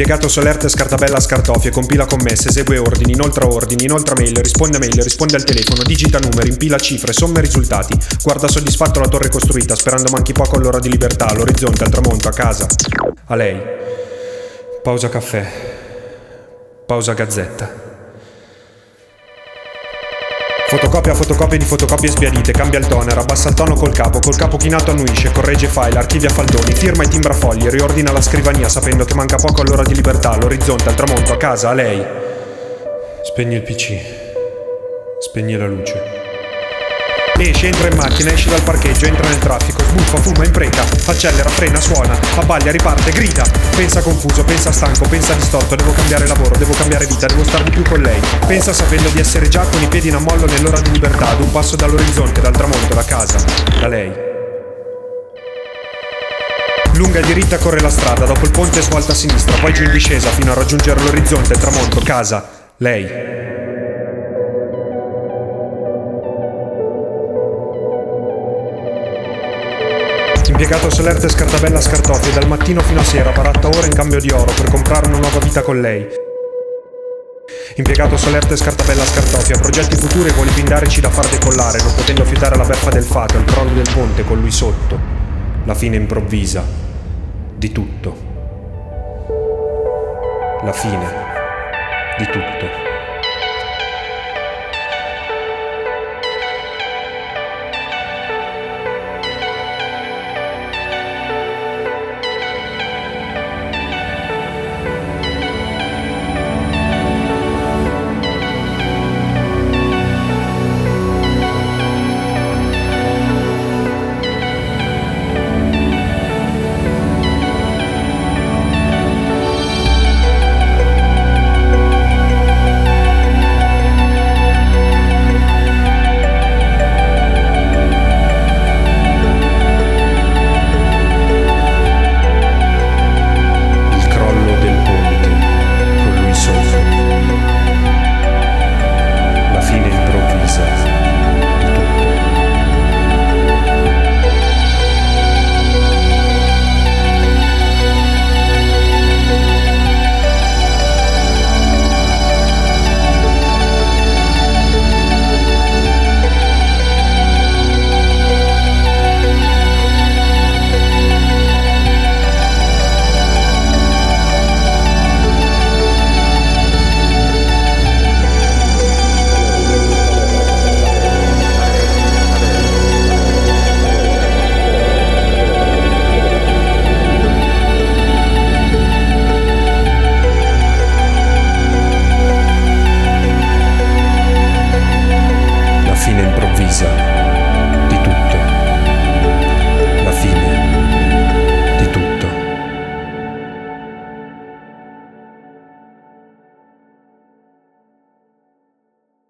Impiegato Solerte scartabella scartofie, compila commesse, esegue ordini, inoltra ordini, inoltra mail, risponde a mail, risponde al telefono, digita numeri, impila cifre, somme risultati. Guarda soddisfatto la torre costruita, sperando manchi poco all'ora di libertà, all'orizzonte, al tramonto, a casa. A lei. Pausa caffè. Pausa gazzetta. Fotocopia fotocopie di fotocopie sbiadite, cambia il toner, abbassa il tono col capo, col capo chinato annuisce, corregge file, archivia faldoni, firma e timbra fogli, riordina la scrivania sapendo che manca poco all'ora di libertà, all'orizzonte, al tramonto, a casa, a lei. Spegni il PC. Spegni la luce. Esce, entra in macchina, esce dal parcheggio, entra nel traffico, sbuffa, fuma, impreca, accelera, frena, suona, abbaglia, riparte, grida. Pensa confuso, pensa stanco, pensa distorto, devo cambiare lavoro, devo cambiare vita, devo star di più con lei. Pensa sapendo di essere già con i piedi in ammollo nell'ora di libertà, ad un passo dall'orizzonte, dal tramonto, da casa, da lei. Lunga e diritta corre la strada, dopo il ponte svolta a sinistra, poi giù in discesa fino a raggiungere l'orizzonte, il tramonto, casa, lei. Impiegato Solerte scartabella scartofie dal mattino fino a sera, baratta ora in cambio di oro per comprare una nuova vita con lei. Impiegato Solerte scartabella scartofia, progetti futuri vuole pindarci da far decollare, non potendo fiutare la beffa del fato, il crollo del ponte con lui sotto. La fine improvvisa di tutto. La fine di tutto.